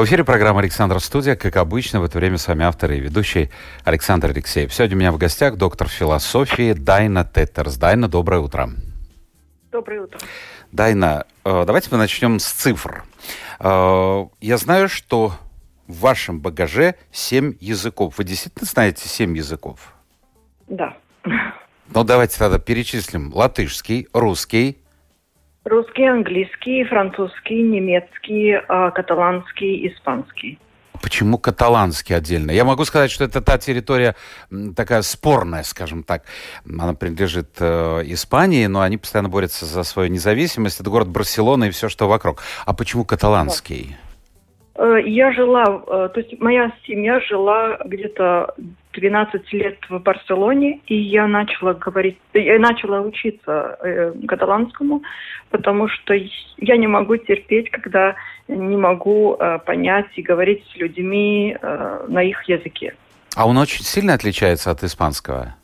В эфире программа «Александр Студия». Как обычно, в это время с вами автор и ведущий Александр Алексеев. Сегодня у меня в гостях доктор философии Дайна Теттерс. Дайна, доброе утро. Доброе утро. Дайна, э, давайте мы начнем с цифр. Э, я знаю, что в вашем багаже семь языков. Вы действительно знаете семь языков? Да. Ну, давайте тогда перечислим. Латышский, русский, Русский, английский, французский, немецкий, а, каталанский, испанский. Почему каталанский отдельно? Я могу сказать, что это та территория такая спорная, скажем так. Она принадлежит э, Испании, но они постоянно борются за свою независимость. Это город Барселона и все, что вокруг. А почему каталанский? Э, я жила, э, то есть моя семья жила где-то 12 лет в Барселоне, и я начала говорить, я начала учиться э, каталанскому, потому что я не могу терпеть, когда не могу э, понять и говорить с людьми э, на их языке. А он очень сильно отличается от испанского?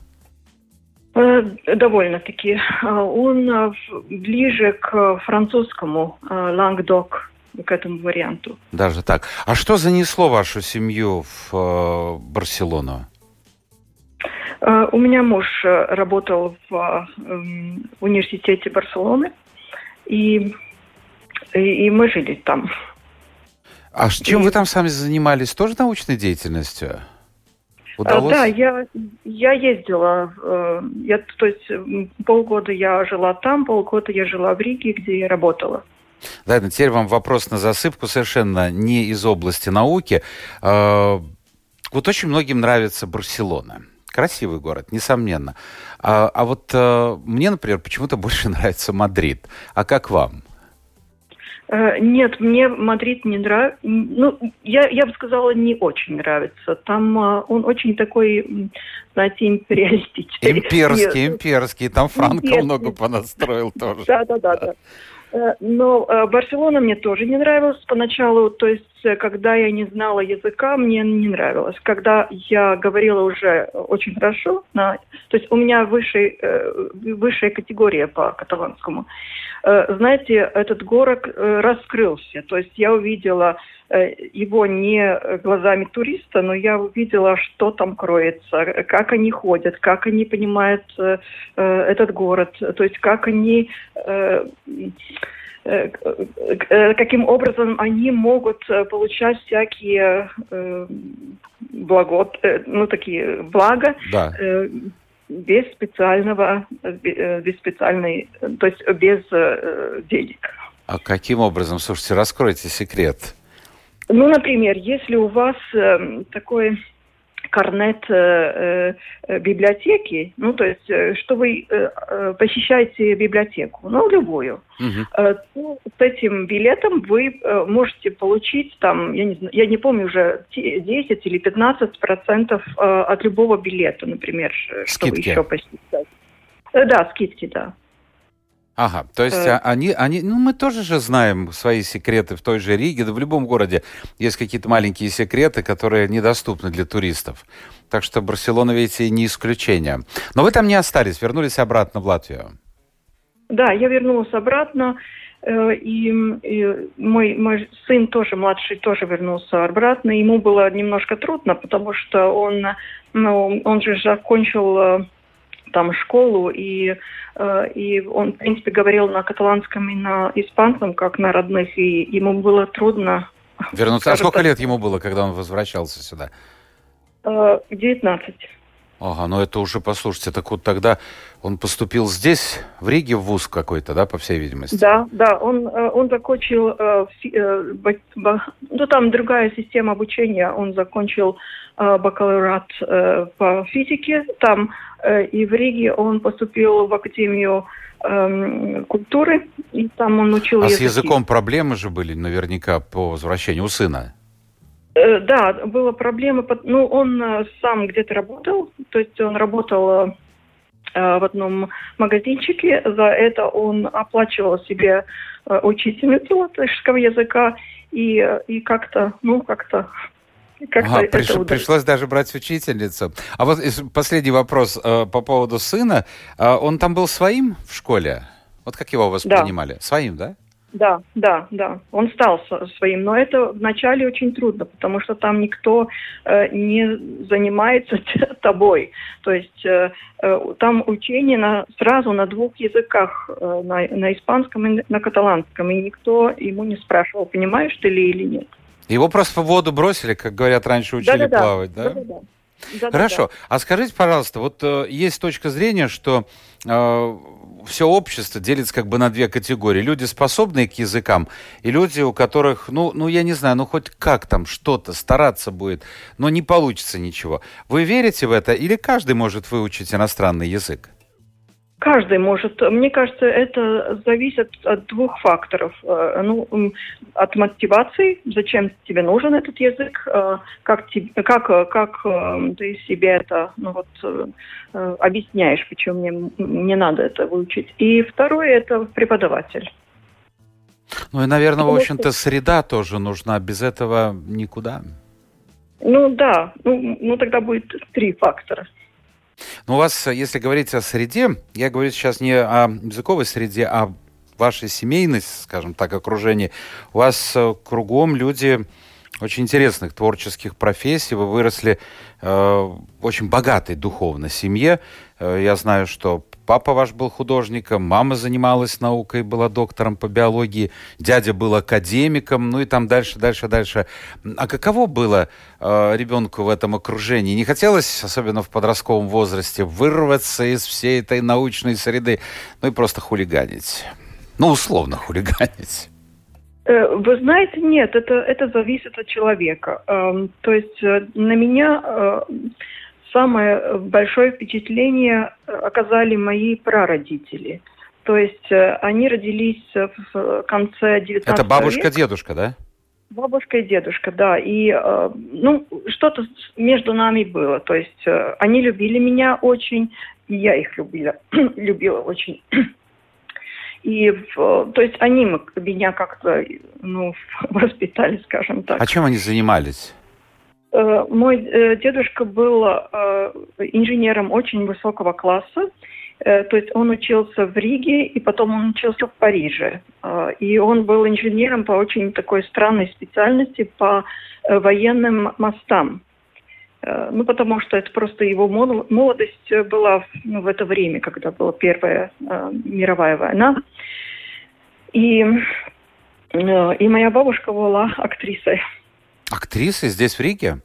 Э, довольно-таки. Э, он э, ближе к французскому, лангдок к этому варианту. Даже так. А что занесло вашу семью в э, Барселону? Э, у меня муж э, работал в эм, университете Барселоны, и, и, мы жили там. А чем и... вы там сами занимались? Тоже научной деятельностью? Удалось? Да, я, я ездила. Я, то есть полгода я жила там, полгода я жила в Риге, где я работала. Да, теперь вам вопрос на засыпку совершенно не из области науки. Вот очень многим нравится Барселона. Красивый город, несомненно. А, а вот а, мне, например, почему-то больше нравится Мадрид. А как вам? Э, нет, мне Мадрид не нравится. Ну, я, я бы сказала, не очень нравится. Там э, он очень такой, знаете, империалистический. Имперский, имперский. Там Франко много понастроил тоже. Да, да, да. да. Э, но э, Барселона мне тоже не нравилась поначалу. То есть, э, когда я не знала языка, мне не нравилось. Когда я говорила уже очень хорошо, на, то есть у меня высший, высшая категория по каталанскому. Знаете, этот город раскрылся. То есть я увидела его не глазами туриста, но я увидела, что там кроется, как они ходят, как они понимают этот город, то есть как они Э, э, каким образом они могут э, получать всякие благот, ну такие блага да. без специального, без специальной, то есть без денег. А каким образом? Слушайте, раскройте секрет. Ну, например, если у вас такой карнет э, э, библиотеки, ну, то есть, э, что вы э, э, посещаете библиотеку, ну, любую, угу. э, то с этим билетом вы э, можете получить там, я не знаю, я не помню уже, 10 или 15 процентов э, от любого билета, например, Скидки. чтобы еще посещать. Э, да, скидки, да. Ага, то есть э... они, они, ну мы тоже же знаем свои секреты в той же Риге, да в любом городе есть какие-то маленькие секреты, которые недоступны для туристов. Так что Барселона, видите, не исключение. Но вы там не остались, вернулись обратно в Латвию. Да, я вернулась обратно, э, и, и мой, мой сын тоже, младший, тоже вернулся обратно. Ему было немножко трудно, потому что он, ну, он же закончил э, там школу, и, э, и он, в принципе, говорил на каталанском и на испанском, как на родных, и ему было трудно... Вернуться. А сколько лет ему было, когда он возвращался сюда? Э, 19. Ага, ну это уже, послушайте, так вот тогда он поступил здесь, в Риге, в ВУЗ какой-то, да, по всей видимости? Да, да, он, э, он закончил, э, ну там другая система обучения, он закончил бакалавриат по физике там, и в Риге он поступил в Академию эм, культуры, и там он учил А языки. с языком проблемы же были наверняка по возвращению у сына? Э, да, была проблема. Ну, он э, сам где-то работал, то есть он работал в одном магазинчике. За это он оплачивал себе учительницу латышского языка и, и как-то, ну, как-то как ага, приш, пришлось даже брать учительницу. А вот последний вопрос э, по поводу сына. Э, он там был своим в школе? Вот как его воспринимали? Да. Своим, да? Да, да, да. Он стал своим, но это вначале очень трудно, потому что там никто э, не занимается тобой. То есть э, э, там учение на, сразу на двух языках, э, на, на испанском и на каталанском, и никто ему не спрашивал, понимаешь ты ли или нет. Его просто в воду бросили, как говорят, раньше учили да, да, плавать, да? Да, да, да. Да, Хорошо. Да, да. А скажите, пожалуйста, вот э, есть точка зрения, что э, все общество делится как бы на две категории. Люди, способные к языкам, и люди, у которых, ну, ну я не знаю, ну хоть как там что-то, стараться будет, но не получится ничего. Вы верите в это или каждый может выучить иностранный язык? Каждый может. Мне кажется, это зависит от двух факторов. Э, ну, от мотивации, зачем тебе нужен этот язык, э, как, тебе, как, как э, ты себе это ну, вот, объясняешь, почему мне не надо это выучить. И второе – это преподаватель. Ну и, наверное, в общем-то, среда тоже нужна. Без этого никуда. Ну да, ну, ну тогда будет три фактора. Но у вас, если говорить о среде, я говорю сейчас не о языковой среде, а вашей семейной, скажем так, окружении. У вас э, кругом люди очень интересных творческих профессий. Вы выросли э, в очень богатой духовной семье. Э, я знаю, что Папа ваш был художником, мама занималась наукой, была доктором по биологии, дядя был академиком, ну и там дальше, дальше, дальше. А каково было э, ребенку в этом окружении? Не хотелось, особенно в подростковом возрасте, вырваться из всей этой научной среды, ну и просто хулиганить? Ну, условно хулиганить. Э, вы знаете, нет, это, это зависит от человека. Эм, то есть э, на меня э, самое большое впечатление оказали мои прародители. То есть э, они родились в конце 19 Это бабушка-дедушка, да? Бабушка и дедушка, да. И, э, ну, что-то между нами было. То есть э, они любили меня очень, и я их любила, любила очень. И, то есть они меня как-то, ну, воспитали, скажем так. А чем они занимались? Э, мой э, дедушка был э, инженером очень высокого класса, то есть он учился в Риге, и потом он учился в Париже. И он был инженером по очень такой странной специальности, по военным мостам. Ну, потому что это просто его молодость была ну, в это время, когда была Первая мировая война. И, и моя бабушка была актрисой. Актрисой здесь, в Риге?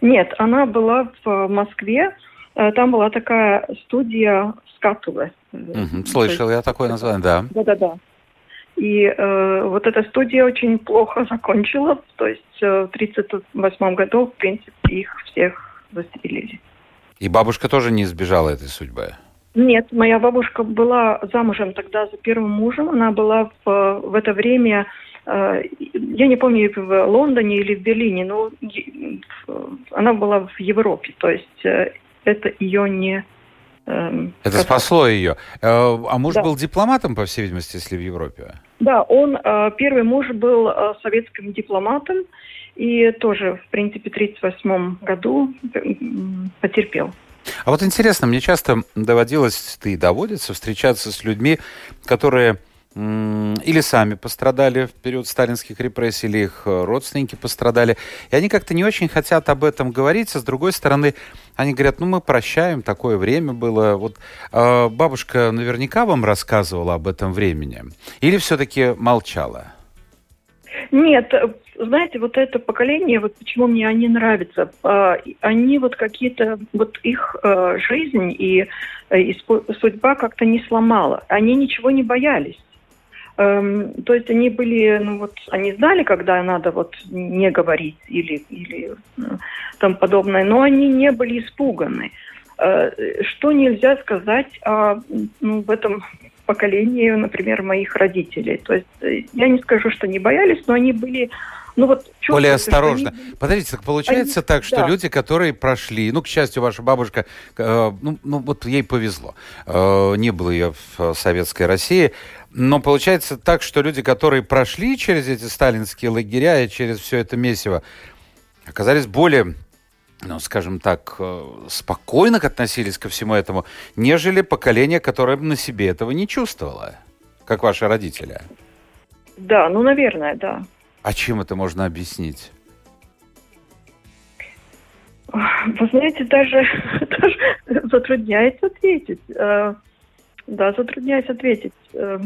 Нет, она была в Москве. Э, там была такая студия Скатулы. Угу, слышал есть, я такое название, да. Да-да-да. И э, вот эта студия очень плохо закончила. То есть э, в 1938 году, в принципе, их всех застрелили. И бабушка тоже не избежала этой судьбы? Нет, моя бабушка была замужем тогда за первым мужем. Она была в, в это время Э, я не помню, в Лондоне или в Берлине, но она была в Европе, то есть э, это ее не... Эм, это как... спасло ее. Э, а муж да. был дипломатом, по всей видимости, если в Европе? Да, он, первый муж был советским дипломатом и тоже, в принципе, в 1938 году потерпел. А вот интересно, мне часто доводилось, ты доводится встречаться с людьми, которые или сами пострадали в период сталинских репрессий, или их э, родственники пострадали. И они как-то не очень хотят об этом говорить, а с другой стороны, они говорят, ну мы прощаем, такое время было. Вот э, бабушка наверняка вам рассказывала об этом времени? Или все-таки молчала? Нет, э, знаете, вот это поколение, вот почему мне они нравятся, а, они вот какие-то, вот их э, жизнь и, и судьба как-то не сломала. Они ничего не боялись. Эм, то есть они были, ну вот, они знали, когда надо вот не говорить или, или э, там подобное, но они не были испуганы. Э, что нельзя сказать о, ну, в этом поколении, например, моих родителей. То есть э, я не скажу, что не боялись, но они были ну, вот более осторожно. Они... Подождите, так получается они... так, что да. люди, которые прошли, ну, к счастью, ваша бабушка, э, ну, ну, вот ей повезло, э, не было ее в советской России, но получается так, что люди, которые прошли через эти сталинские лагеря и через все это месиво, оказались более ну, скажем так, э, спокойно относились ко всему этому, нежели поколение, которое на себе этого не чувствовало, как ваши родители. Да, ну, наверное, да. А чем это можно объяснить? Вы знаете, даже, даже затрудняется ответить. Э, да, затрудняюсь ответить. Э,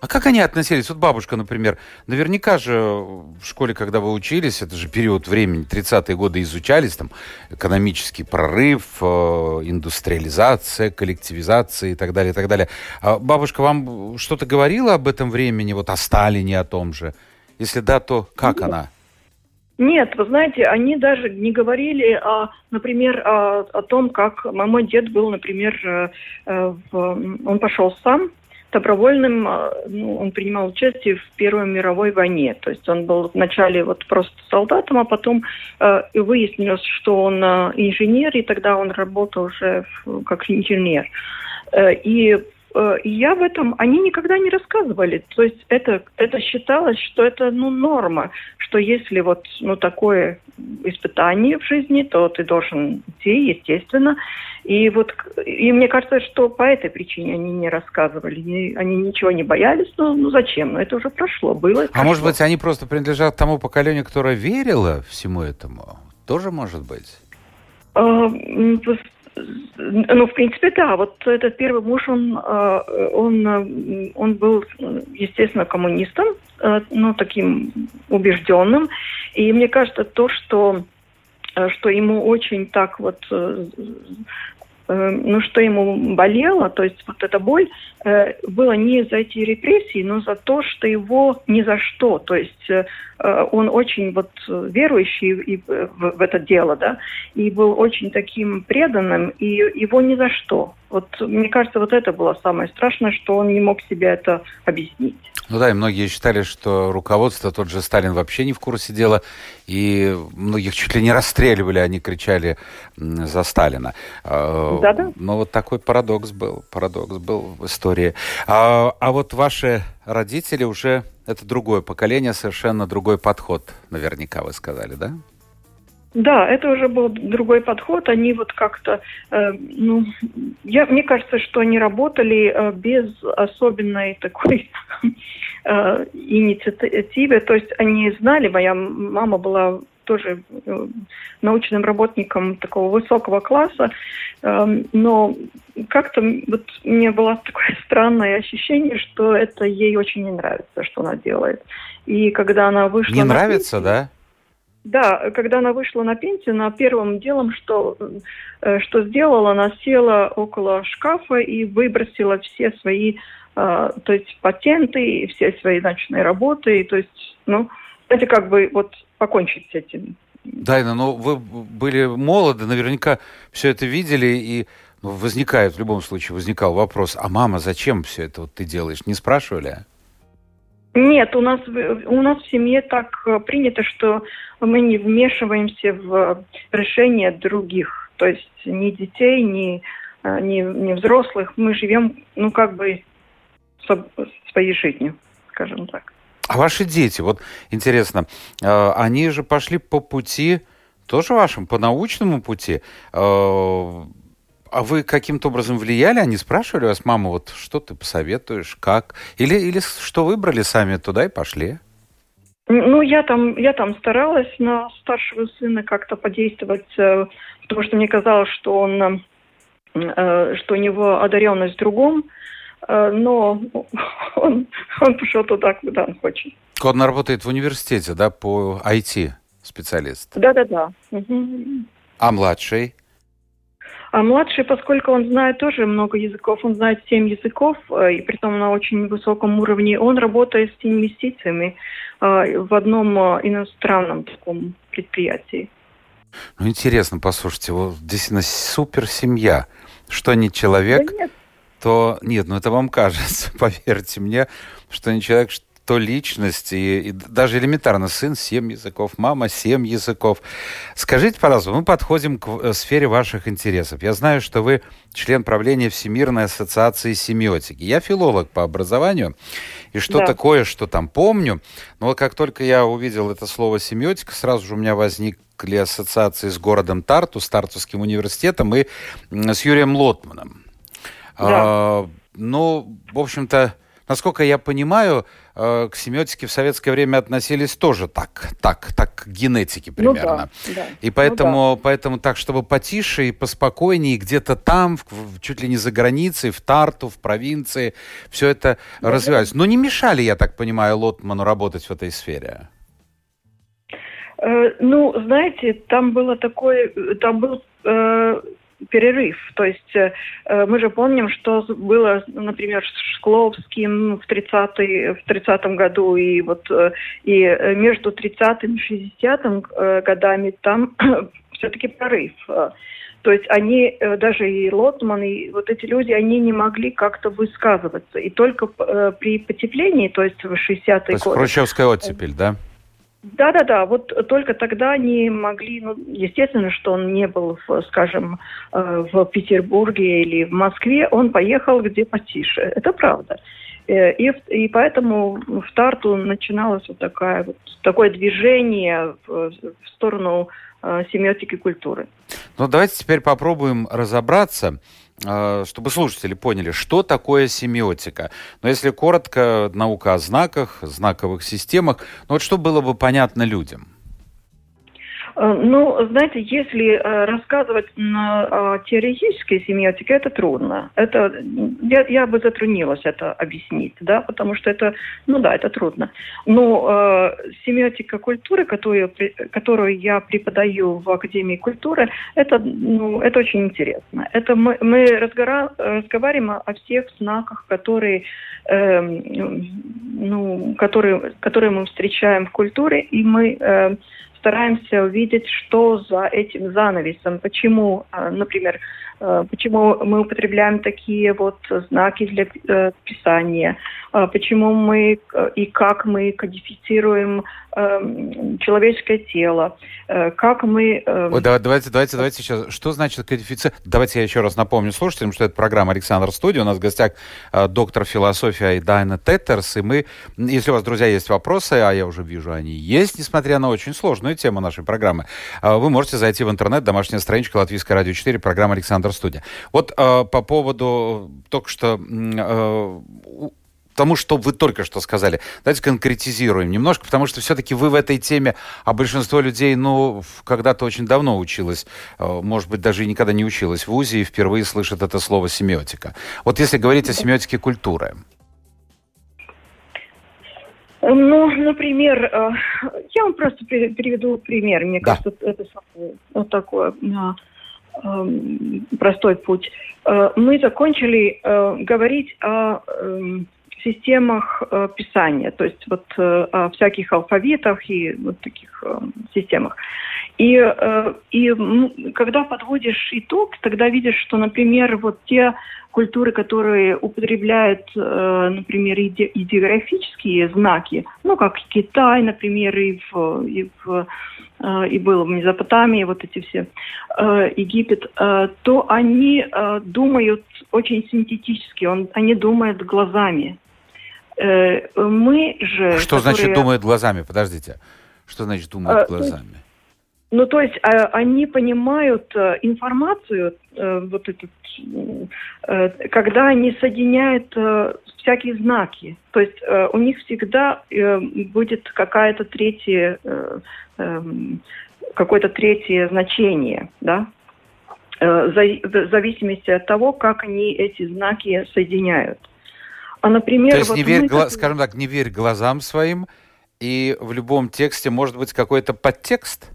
а как они относились? Вот бабушка, например, наверняка же в школе, когда вы учились, это же период времени, 30-е годы изучались, там, экономический прорыв, э, индустриализация, коллективизация и так далее, и так далее. А бабушка вам что-то говорила об этом времени, вот о Сталине, о том же? Если да, то как Нет. она? Нет, вы знаете, они даже не говорили, о, например, о, о том, как мой дед был, например, э, э, в, он пошел сам добровольным, э, ну, он принимал участие в Первой мировой войне. То есть он был вначале вот просто солдатом, а потом э, выяснилось, что он э, инженер, и тогда он работал уже в, как инженер. Э, и и я в этом, они никогда не рассказывали. То есть это, это считалось, что это ну, норма, что если вот ну, такое испытание в жизни, то ты должен идти, естественно. И вот и мне кажется, что по этой причине они не рассказывали. Они ничего не боялись, ну, ну зачем? Ну это уже прошло, было. А может быть, они просто принадлежат тому поколению, которое верило всему этому? Тоже может быть? А, ну, в принципе, да. Вот этот первый муж, он, э, он, он был, естественно, коммунистом, э, ну, таким убежденным. И мне кажется, то, что что ему очень так вот ну, что ему болело, то есть вот эта боль э, была не за эти репрессии, но за то, что его ни за что, то есть э, он очень вот верующий и, в, в это дело, да, и был очень таким преданным, и его ни за что. Вот мне кажется, вот это было самое страшное, что он не мог себе это объяснить. Ну да, и многие считали, что руководство, тот же Сталин вообще не в курсе дела, и многих чуть ли не расстреливали, они кричали за Сталина. А, Да-да. Но ну вот такой парадокс был, парадокс был в истории. А, а вот ваши родители уже, это другое поколение, совершенно другой подход, наверняка вы сказали, да? Да, это уже был другой подход. Они вот как-то, э, ну, я, мне кажется, что они работали э, без особенной такой э, инициативы. То есть они знали, моя мама была тоже э, научным работником такого высокого класса, э, но как-то вот мне было такое странное ощущение, что это ей очень не нравится, что она делает. И когда она вышла... Не нравится, пенсию, да? Да, когда она вышла на пенсию, на первым делом, что, э, что сделала, она села около шкафа и выбросила все свои, э, то есть патенты, все свои ночные работы, то есть, ну, это как бы вот покончить с этим. Дайна, но вы были молоды, наверняка все это видели, и ну, возникает, в любом случае, возникал вопрос, а мама, зачем все это вот ты делаешь? Не спрашивали? Нет, у нас, у нас в семье так э, принято, что мы не вмешиваемся в решения других. То есть ни детей, ни, э, ни, ни взрослых. Мы живем, ну, как бы своей жизнью, скажем так. А ваши дети, вот интересно, э, они же пошли по пути, тоже вашим, по научному пути. А вы каким-то образом влияли? Они спрашивали вас, мама, вот что ты посоветуешь, как? Или, или что выбрали сами, туда и пошли? Ну, я там, я там старалась на старшего сына как-то подействовать, э, потому что мне казалось, что он, э, что у него одаренность в другом, э, но он, он пошел туда, куда он хочет. Он работает в университете, да, по IT-специалист? Да-да-да. А младший? А младший, поскольку он знает тоже много языков, он знает семь языков, э, и при том на очень высоком уровне, он работает с инвестициями э, в одном э, иностранном таком предприятии. Ну, интересно, послушайте, вот действительно супер семья. Что не человек, да нет. то... Нет, ну это вам кажется, поверьте мне, что не человек, кто личность, и, и даже элементарно сын семь языков, мама семь языков. Скажите, пожалуйста, мы подходим к э, сфере ваших интересов. Я знаю, что вы член правления Всемирной ассоциации семиотики. Я филолог по образованию, и что да. такое, что там помню. Но как только я увидел это слово семиотика, сразу же у меня возникли ассоциации с городом Тарту, с Тартусским университетом и с Юрием Лотманом. Да. А, ну, в общем-то, насколько я понимаю, э, к семиотике в советское время относились тоже так, так, так к генетике примерно. Ну, да, да. И поэтому, ну, да. поэтому так, чтобы потише и поспокойнее, где-то там, в, чуть ли не за границей, в Тарту, в провинции, все это да, развивалось. Но не мешали, я так понимаю, Лотману работать в этой сфере? Э, ну, знаете, там было такое, там был э, перерыв. То есть э, э мы же помним, что было, например, с Шкловским в 30 в 30 году, и вот э, и э, между 30-м и 60-м э, годами там все-таки прорыв. То есть они, даже и Лотман, и вот эти люди, они не могли как-то высказываться. И только э, при потеплении, то есть в 60-е годы... Хрущевская оттепель, да? Да-да-да, вот только тогда они могли, ну, естественно, что он не был, в, скажем, э, в Петербурге или в Москве, он поехал где потише, это правда. Э, и, и поэтому в Тарту начиналось вот такая, вот, такое движение в, в сторону э, семиотики культуры. Ну, давайте теперь попробуем разобраться чтобы слушатели поняли, что такое семиотика. Но если коротко, наука о знаках, знаковых системах, ну вот что было бы понятно людям – ну, знаете, если э, рассказывать на теоретической семиотике, это трудно. Это, я, я бы затруднилась это объяснить, да, потому что это, ну да, это трудно. Но э, семиотика культуры, которую, которую я преподаю в Академии культуры, это, ну, это очень интересно. Это мы, мы разгора, разговариваем о всех знаках, которые, э, ну, которые, которые мы встречаем в культуре, и мы э, стараемся увидеть, что за этим занавесом, почему, а, например, Э, почему мы употребляем такие вот знаки для э, писания, э, почему мы и как мы кодифицируем человеческое тело, как мы... Ой, давайте, давайте, давайте сейчас. Что значит кодифицировать? Давайте я еще раз напомню слушателям, что это программа «Александр Студия». У нас в гостях доктор философии Айдайна Теттерс. И мы, если у вас, друзья, есть вопросы, а я уже вижу, они есть, несмотря на очень сложную тему нашей программы, вы можете зайти в интернет, домашняя страничка Латвийская радио 4, программа «Александр студия. Вот э, по поводу только что э, тому, что вы только что сказали. Давайте конкретизируем немножко, потому что все-таки вы в этой теме, а большинство людей, ну, когда-то очень давно училось, э, может быть, даже и никогда не училось в УЗИ и впервые слышат это слово семиотика. Вот если говорить о семиотике культуры. Ну, например, э, я вам просто приведу пример. Мне да. кажется, это вот такое Эм, простой путь. Э, мы закончили э, говорить о эм, системах э, писания, то есть вот о всяких алфавитах и вот таких системах. И, и когда подводишь итог, тогда видишь, что, например, вот те культуры, которые употребляют, например, идеографические знаки, ну, как Китай, например, и в, и в Э, и был в Месопотамии, вот эти все, э, Египет, э, то они думают очень синтетически, он, они думают глазами. Мы же... Что которые... значит думают глазами? Подождите. Что значит думают глазами? Ну, то есть э, они понимают э, информацию, э, вот этот, э, когда они соединяют э, всякие знаки. То есть э, у них всегда э, будет какая-то третья, э, э, какое-то третье значение, да, э, в зависимости от того, как они эти знаки соединяют. А, например, То есть вот не верь, мы... скажем так, не верь глазам своим, и в любом тексте может быть какой-то подтекст?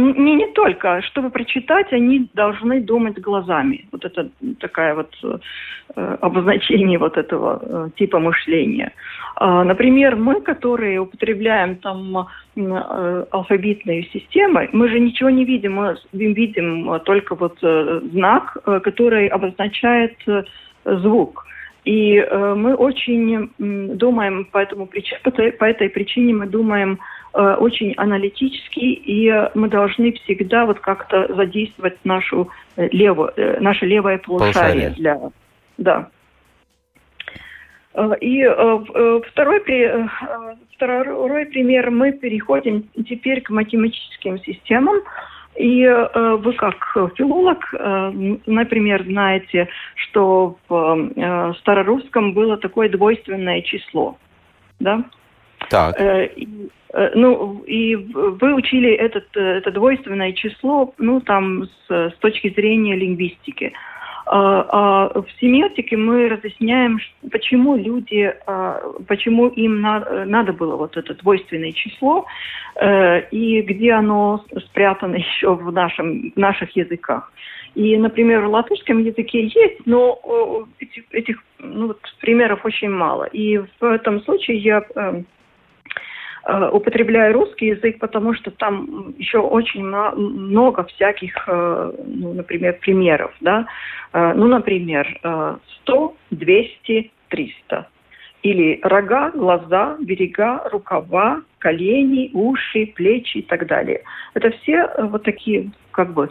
Не, не только. Чтобы прочитать, они должны думать глазами. Вот это такая вот э, обозначение вот этого э, типа мышления. Э, например, мы, которые употребляем там э, алфавитные системы, мы же ничего не видим, мы видим только вот э, знак, э, который обозначает э, звук. И э, мы очень думаем по, этому, по, по этой причине мы думаем э, очень аналитически, и мы должны всегда вот как-то задействовать нашу э, левую, э, наше левое полушарие, для, да. Э, и э, второй, второй пример, мы переходим теперь к математическим системам. И э, вы как филолог, э, например, знаете, что в э, старорусском было такое двойственное число, да? Так. Э, и, э, ну, и вы учили этот, э, это двойственное число, ну, там, с, с точки зрения лингвистики. А, в семиотике мы разъясняем, почему люди, почему им надо было вот это двойственное число и где оно спрятано еще в, нашем, в наших языках. И, например, в латышском языке есть, но этих, этих ну, вот, примеров очень мало. И в этом случае я употребляю русский язык, потому что там еще очень много всяких, э, ну, например, примеров, да. Э, ну, например, 100, 200, 300. Или рога, глаза, берега, рукава, колени, уши, плечи и так далее. Это все вот такие, как бы,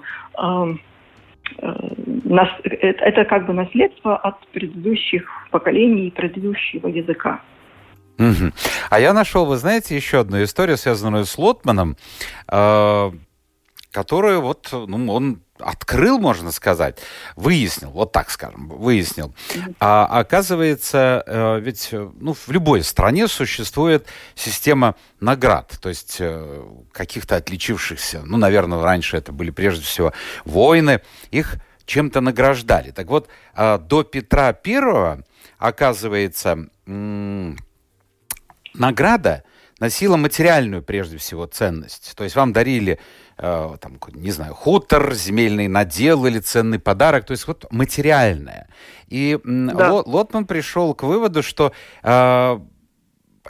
это как бы наследство от предыдущих поколений и предыдущего языка. Угу. А я нашел, вы знаете, еще одну историю, связанную с Лотманом, э, которую вот, ну, он открыл, можно сказать, выяснил, вот так скажем, выяснил. А оказывается, э, ведь ну, в любой стране существует система наград, то есть э, каких-то отличившихся, ну, наверное, раньше это были прежде всего воины, их чем-то награждали. Так вот, э, до Петра Первого, оказывается, награда носила материальную, прежде всего, ценность. То есть вам дарили, э, там, не знаю, хутор, земельный надел или ценный подарок, то есть вот материальное. И да. Лотман пришел к выводу, что э,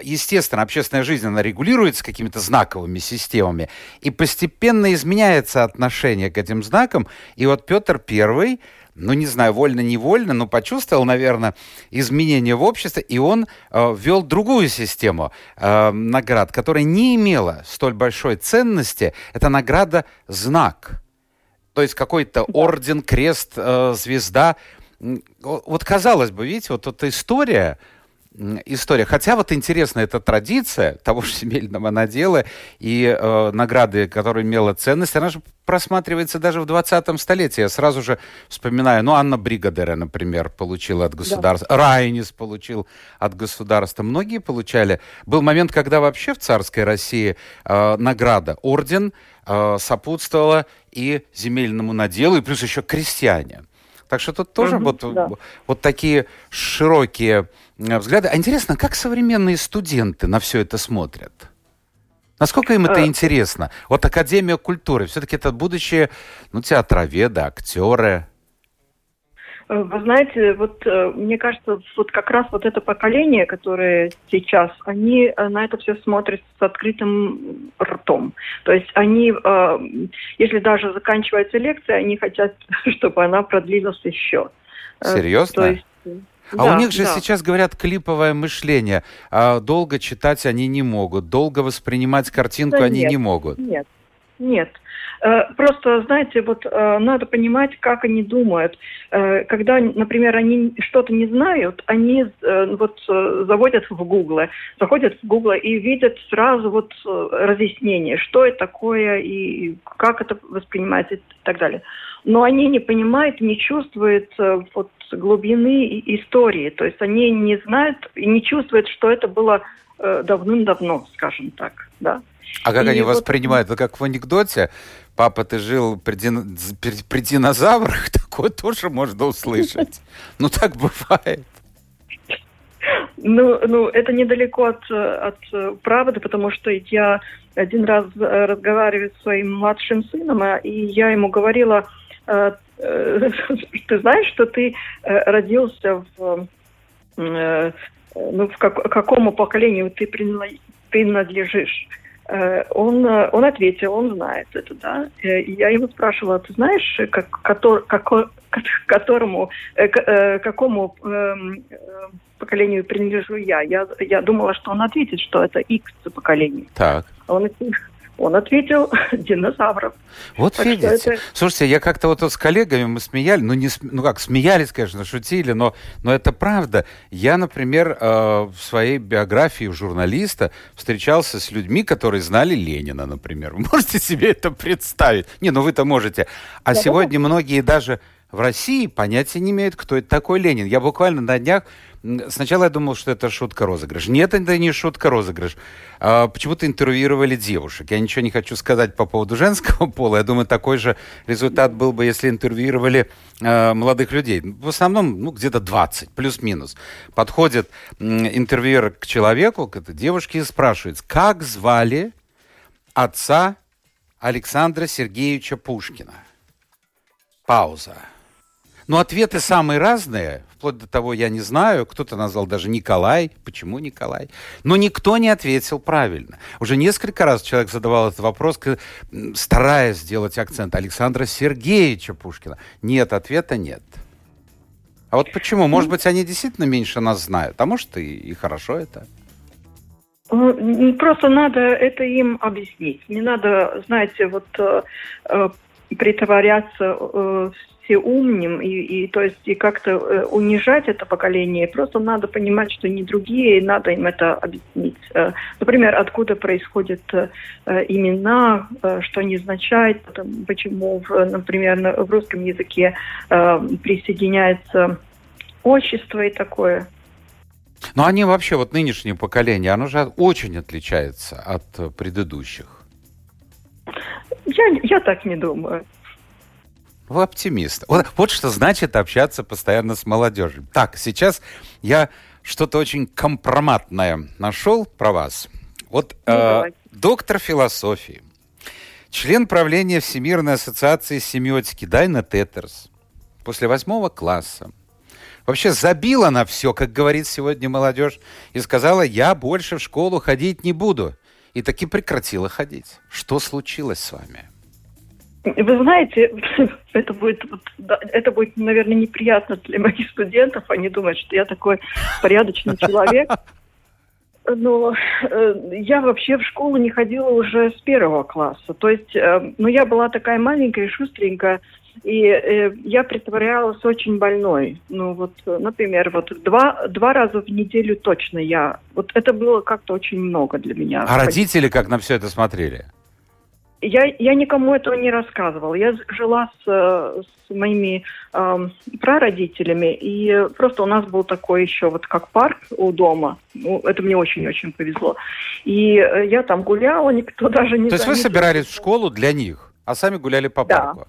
естественно, общественная жизнь, она регулируется какими-то знаковыми системами, и постепенно изменяется отношение к этим знакам. И вот Петр Первый ну, не знаю, вольно-невольно, но почувствовал, наверное, изменения в обществе, и он э, ввел другую систему э, наград, которая не имела столь большой ценности. Это награда «Знак». То есть какой-то орден, крест, э, звезда. Вот казалось бы, видите, вот эта история, история. Хотя вот интересна эта традиция того же земельного надела и э, награды, которая имела ценность, она же просматривается даже в 20-м столетии. Я сразу же вспоминаю, ну, Анна Бригадера, например, получила от государства, да. Райнис получил от государства, многие получали. Был момент, когда вообще в царской России э, награда, орден э, сопутствовала и земельному наделу, и плюс еще крестьяне. Так что тут тоже угу, вот, да. вот такие широкие взгляды. А интересно, как современные студенты на все это смотрят? Насколько им это а... интересно? Вот Академия культуры, все-таки это будущее, ну, театроведы, актеры. Э, вы знаете, вот мне кажется, вот как раз вот это поколение, которое сейчас, они на это все смотрят с открытым ртом. То есть они, если даже заканчивается лекция, они хотят, чтобы она продлилась еще. Серьезно? То есть а да, у них же да. сейчас говорят клиповое мышление. А долго читать они не могут, долго воспринимать картинку да они нет, не могут. Нет, нет. Э, просто, знаете, вот э, надо понимать, как они думают. Э, когда, например, они что-то не знают, они вот заводят в Google, заходят в Google и видят сразу вот разъяснение, что это такое и как это воспринимается и так далее. Но они не понимают, не чувствуют вот глубины истории. То есть они не знают и не чувствуют, что это было давным-давно, скажем так, да. А как и они вот... воспринимают? Это как в анекдоте. Папа, ты жил при, дин... при динозаврах? Такое тоже можно услышать. Ну, так бывает. Ну, ну, это недалеко от, от правды, потому что я один раз разговариваю с своим младшим сыном, а, и я ему говорила, э, э, ты знаешь, что ты э, родился в, ну, в как, какому поколению ты принадлежишь? Э, он, э, он ответил, он знает это, да. Э, и я его спрашивала, ты знаешь, как, котор, как, которому, к, какому эм, поколению принадлежу я? я? Я думала, что он ответит, что это X поколение. Так. Он он ответил динозавров. Вот так видите. Это... Слушайте, я как-то вот с коллегами мы смеяли, ну, не, ну как, смеялись, конечно, шутили, но, но это правда. Я, например, э, в своей биографии журналиста встречался с людьми, которые знали Ленина, например. Вы можете себе это представить? Не, ну вы-то можете. А да, сегодня да. многие даже в России понятия не имеют, кто это такой Ленин. Я буквально на днях Сначала я думал, что это шутка-розыгрыш. Нет, это не шутка-розыгрыш. А, почему-то интервьюировали девушек. Я ничего не хочу сказать по поводу женского пола. Я думаю, такой же результат был бы, если интервьюировали а, молодых людей. В основном, ну, где-то 20, плюс-минус. Подходит интервьюер к человеку, к этой девушке, и спрашивает, как звали отца Александра Сергеевича Пушкина? Пауза. Но ответы самые разные вплоть до того, я не знаю, кто-то назвал даже Николай. Почему Николай? Но никто не ответил правильно. Уже несколько раз человек задавал этот вопрос, стараясь сделать акцент Александра Сергеевича Пушкина. Нет, ответа нет. А вот почему? Может быть, они действительно меньше нас знают, а может и, и хорошо это. Ну, просто надо это им объяснить. Не надо, знаете, вот э, э притворяться э, умным и, и то есть и как-то э, унижать это поколение. Просто надо понимать, что не другие, и надо им это объяснить. Э, например, откуда происходят э, имена, что они означают, почему, например, на, в русском языке присоединяется отчество и такое. Но они вообще, вот нынешнее поколение, оно же очень отличается от предыдущих. Я, я так не думаю. Вы оптимист. Вот, вот что значит общаться постоянно с молодежью. Так, сейчас я что-то очень компроматное нашел про вас. Вот ну, э, доктор философии, член правления Всемирной ассоциации семиотики Дайна Тетерс после восьмого класса вообще забила на все, как говорит сегодня молодежь, и сказала, я больше в школу ходить не буду. И таки прекратила ходить. Что случилось с вами? Вы знаете, это будет, это будет, наверное, неприятно для моих студентов. Они думают, что я такой порядочный человек. Но э, я вообще в школу не ходила уже с первого класса. То есть, э, ну, я была такая маленькая и шустренькая, и э, я притворялась очень больной. Ну, вот, например, вот два, два раза в неделю точно я. Вот это было как-то очень много для меня. А родители как на все это смотрели? Я, я никому этого не рассказывала. Я жила с, с моими э, прародителями, и просто у нас был такой еще вот как парк у дома. Ну, это мне очень-очень повезло. И э, я там гуляла, никто даже не... То есть вы собирались в школу для них, а сами гуляли по да. парку?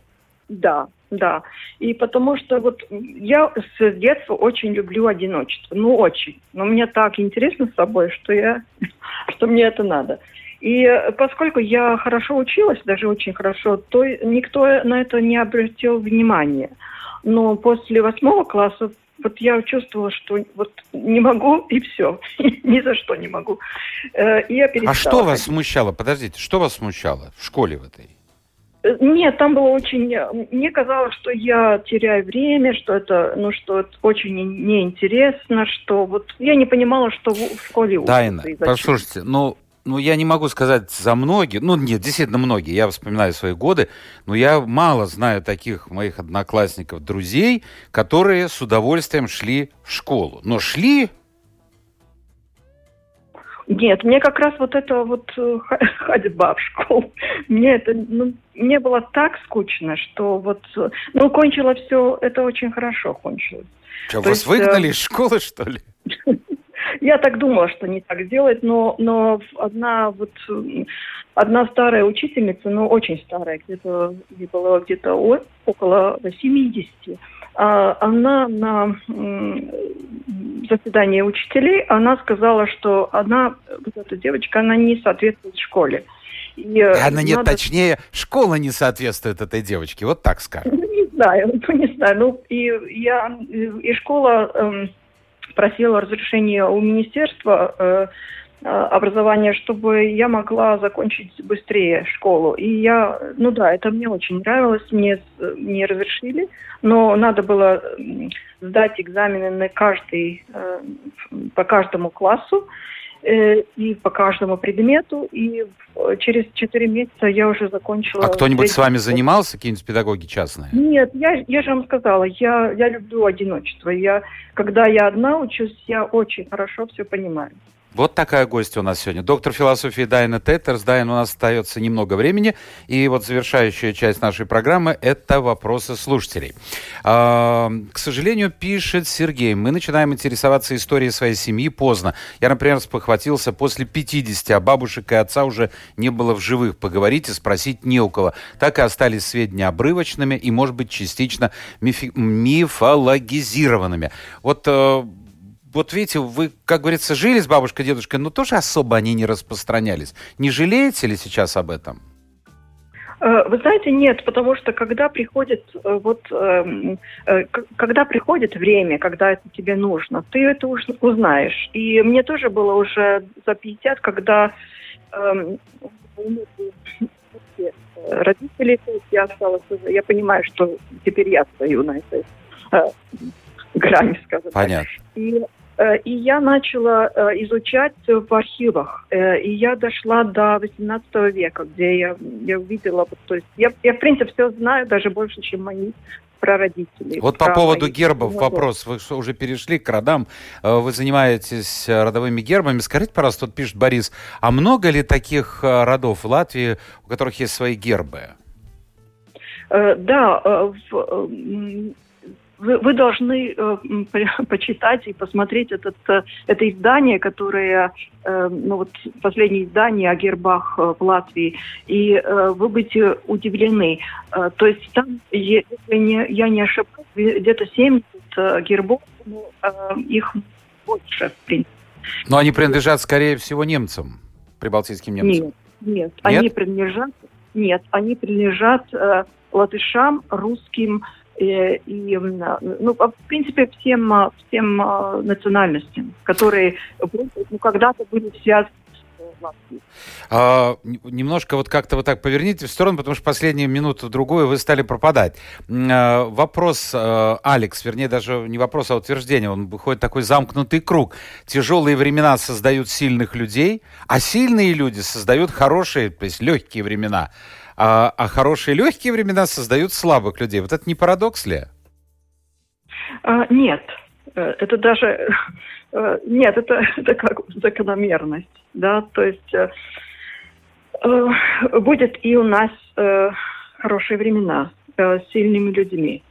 Да, да. И потому что вот я с детства очень люблю одиночество. Ну, очень. Но мне так интересно с собой, что я, что мне это надо. И поскольку я хорошо училась, даже очень хорошо, то никто на это не обратил внимания. Но после восьмого класса вот я чувствовала, что вот не могу и все, ни за что не могу. Э, и я перестала. А что вас смущало? Подождите, что вас смущало в школе в этой? Э, нет, там было очень... Мне казалось, что я теряю время, что это, ну, что это очень неинтересно, что вот я не понимала, что в школе Тайна, послушайте, ну, ну, я не могу сказать за многие, ну, нет, действительно многие, я вспоминаю свои годы, но я мало знаю таких моих одноклассников, друзей, которые с удовольствием шли в школу. Но шли... Нет, мне как раз вот это вот э, ходьба в школу, мне это, ну, мне было так скучно, что вот, э, ну, кончила все, это очень хорошо кончилось. Что, вас есть, выгнали э... из школы, что ли? Я так думала, что не так сделать, но, но одна вот одна старая учительница, ну очень старая, где-то ей было где-то около 70, а она на заседании учителей, она сказала, что она, вот эта девочка, она не соответствует школе. И она нет, надо... точнее, школа не соответствует этой девочке, вот так скажем. Ну, не знаю, ну, не знаю. Ну, и я, и школа... Эм, просила разрешения у министерства э, образование, чтобы я могла закончить быстрее школу. И я, ну да, это мне очень нравилось, мне, мне разрешили, но надо было сдать экзамены на каждый, по каждому классу. Э, и по каждому предмету, и через 4 месяца я уже закончила... А кто-нибудь с вами занимался, какие-нибудь педагоги частные? Нет, я, я же вам сказала, я, я люблю одиночество. Я, когда я одна учусь, я очень хорошо все понимаю. Вот такая гостья у нас сегодня. Доктор философии Дайна Теттерс. Дайн, у нас остается немного времени. И вот завершающая часть нашей программы – это вопросы слушателей. А, к сожалению, пишет Сергей, мы начинаем интересоваться историей своей семьи поздно. Я, например, спохватился после 50, а бабушек и отца уже не было в живых. Поговорить и спросить не у кого. Так и остались сведения обрывочными и, может быть, частично мифи- мифологизированными. Вот э, вот видите, вы, как говорится, жили с бабушкой, дедушкой, но тоже особо они не распространялись. Не жалеете ли сейчас об этом? Э, вы знаете, нет, потому что когда приходит э, вот эм, э, когда приходит время, когда это тебе нужно, ты это узнаешь. И мне тоже было уже за 50, когда эм, родители, я осталась, я понимаю, что теперь я стою на этой грани, скажем Понятно. так. И и я начала э, изучать в архивах. Э, и я дошла до 18 века, где я, я увидела, то есть я, я, в принципе, все знаю, даже больше, чем мои прародители. Вот по поводу гербов вопрос. Вы уже перешли к родам. Вы занимаетесь родовыми гербами. Скажите, пожалуйста, тут пишет Борис, а много ли таких родов в Латвии, у которых есть свои гербы? Да, в, вы, вы должны э, почитать и посмотреть этот, э, это издание, которое, э, ну вот последнее издание о гербах э, в Латвии, и э, вы будете удивлены. Э, то есть там, если не, я не ошибаюсь, где-то 70 э, гербов, но э, их больше, в принципе. Но они принадлежат, скорее всего, немцам, прибалтийским немцам? Нет, нет, нет? они принадлежат, нет, они принадлежат э, латышам, русским, и, ну, в принципе, всем, всем национальностям, которые ну, когда-то были связаны а, немножко вот как-то вот так поверните в сторону, потому что последнюю минуту другую вы стали пропадать. А, вопрос, а, Алекс, вернее даже не вопрос, а утверждение, он выходит такой замкнутый круг. Тяжелые времена создают сильных людей, а сильные люди создают хорошие, то есть легкие времена а, а хорошие легкие времена создают слабых людей. Вот это не парадокс ли? А, нет, э, это даже э, нет, это, это как закономерность, да, то есть э, будет и у нас хорошие времена с сильными людьми.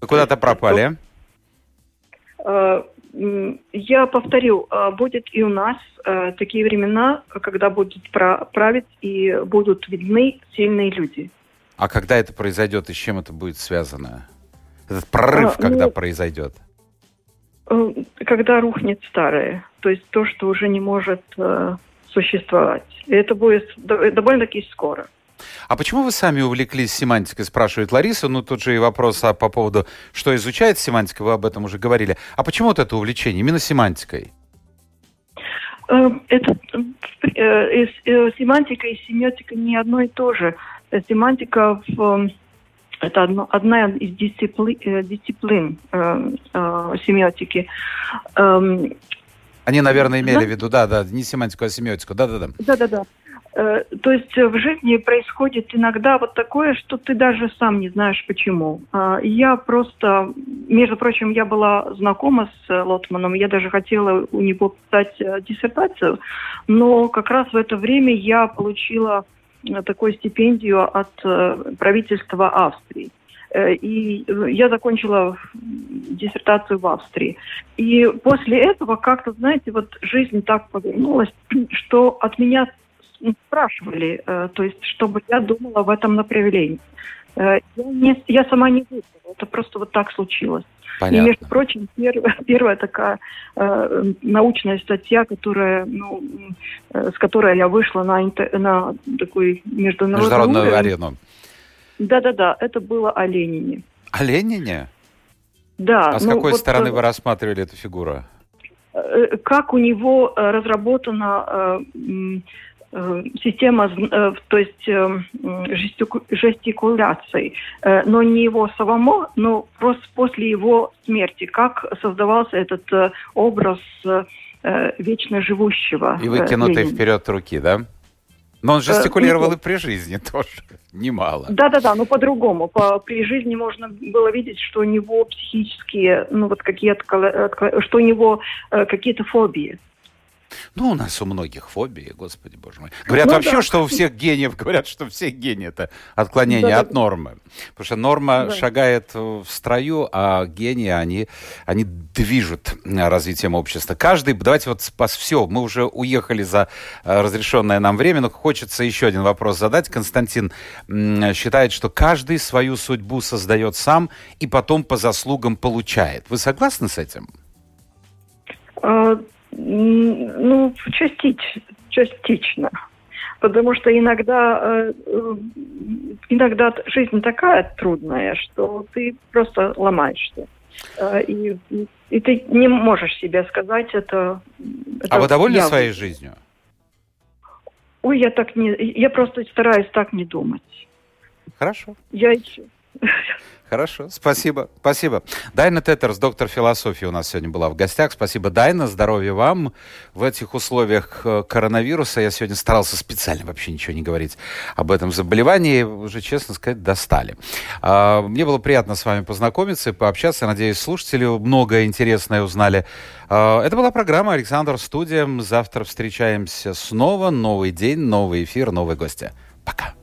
Вы куда-то пропали? Я повторю, а, будет и у нас а, такие времена, когда будут править и будут видны сильные люди. А когда это произойдет и с чем это будет связано? Этот прорыв, а, когда ну, произойдет? Э, когда рухнет старое, то есть то, что уже не может э, существовать. И это будет довольно-таки скоро. А почему вы сами увлеклись семантикой, спрашивает Лариса. Ну, тут же и вопрос а, по поводу, что изучает семантика, вы об этом уже говорили. А почему вот это увлечение именно семантикой? Э, это э, э, семантика и семиотика не одно и то же. Семантика в это одно, одна из дисципли, дисциплин э, э, семиотики. Эм, Они, наверное, имели да? в виду, да, да, не семантику, а семиотику, да, да, да. Да, да, да. Э, то есть в жизни происходит иногда вот такое, что ты даже сам не знаешь почему. А, я просто, между прочим, я была знакома с Лотманом, я даже хотела у него писать э, диссертацию, но как раз в это время я получила э, такую стипендию от правительства Австрии. И я закончила диссертацию в Австрии. И после этого как-то, знаете, вот жизнь так повернулась, что от меня спрашивали, э, то есть, чтобы я думала в этом направлении. Э, я, не, я сама не выбрала, это просто вот так случилось. Понятно. И, между прочим, первая, первая такая э, научная статья, которая, ну, э, с которой я вышла на, на такой международную, международную арену. Да-да-да, это было о Ленине. О Ленине? Да. А с ну, какой вот, стороны вы рассматривали эту фигуру? как у него разработана система, то есть жестикуляций, но не его самого, но просто после его смерти, как создавался этот образ вечно живущего. И выкинутый вперед руки, да? Но он жестикулировал и при жизни тоже немало. Да-да-да, но по-другому. По, при жизни можно было видеть, что у него психические, ну вот какие-то, что у него э, какие-то фобии. Ну, у нас у многих фобии, господи боже мой. Говорят ну, вообще, да. что у всех гениев, говорят, что все гении это отклонение да, от нормы. Потому что норма да. шагает в строю, а гении, они, они движут развитием общества. Каждый, давайте вот спас все, мы уже уехали за э, разрешенное нам время, но хочется еще один вопрос задать. Константин считает, что каждый свою судьбу создает сам и потом по заслугам получает. Вы согласны с этим? Ну, частично, частично. Потому что иногда, э, иногда жизнь такая трудная, что ты просто ломаешься. Э, и, и ты не можешь себе сказать это. это а вы довольны я... своей жизнью? Ой, я так не, я просто стараюсь так не думать. Хорошо. Я еще. Хорошо, спасибо, спасибо. Дайна Тетерс, доктор философии у нас сегодня была в гостях. Спасибо, Дайна, здоровья вам. В этих условиях э, коронавируса я сегодня старался специально вообще ничего не говорить об этом заболевании. Уже, честно сказать, достали. А, мне было приятно с вами познакомиться и пообщаться. Надеюсь, слушатели многое интересное узнали. А, это была программа «Александр Студия». Завтра встречаемся снова. Новый день, новый эфир, новые гости. Пока.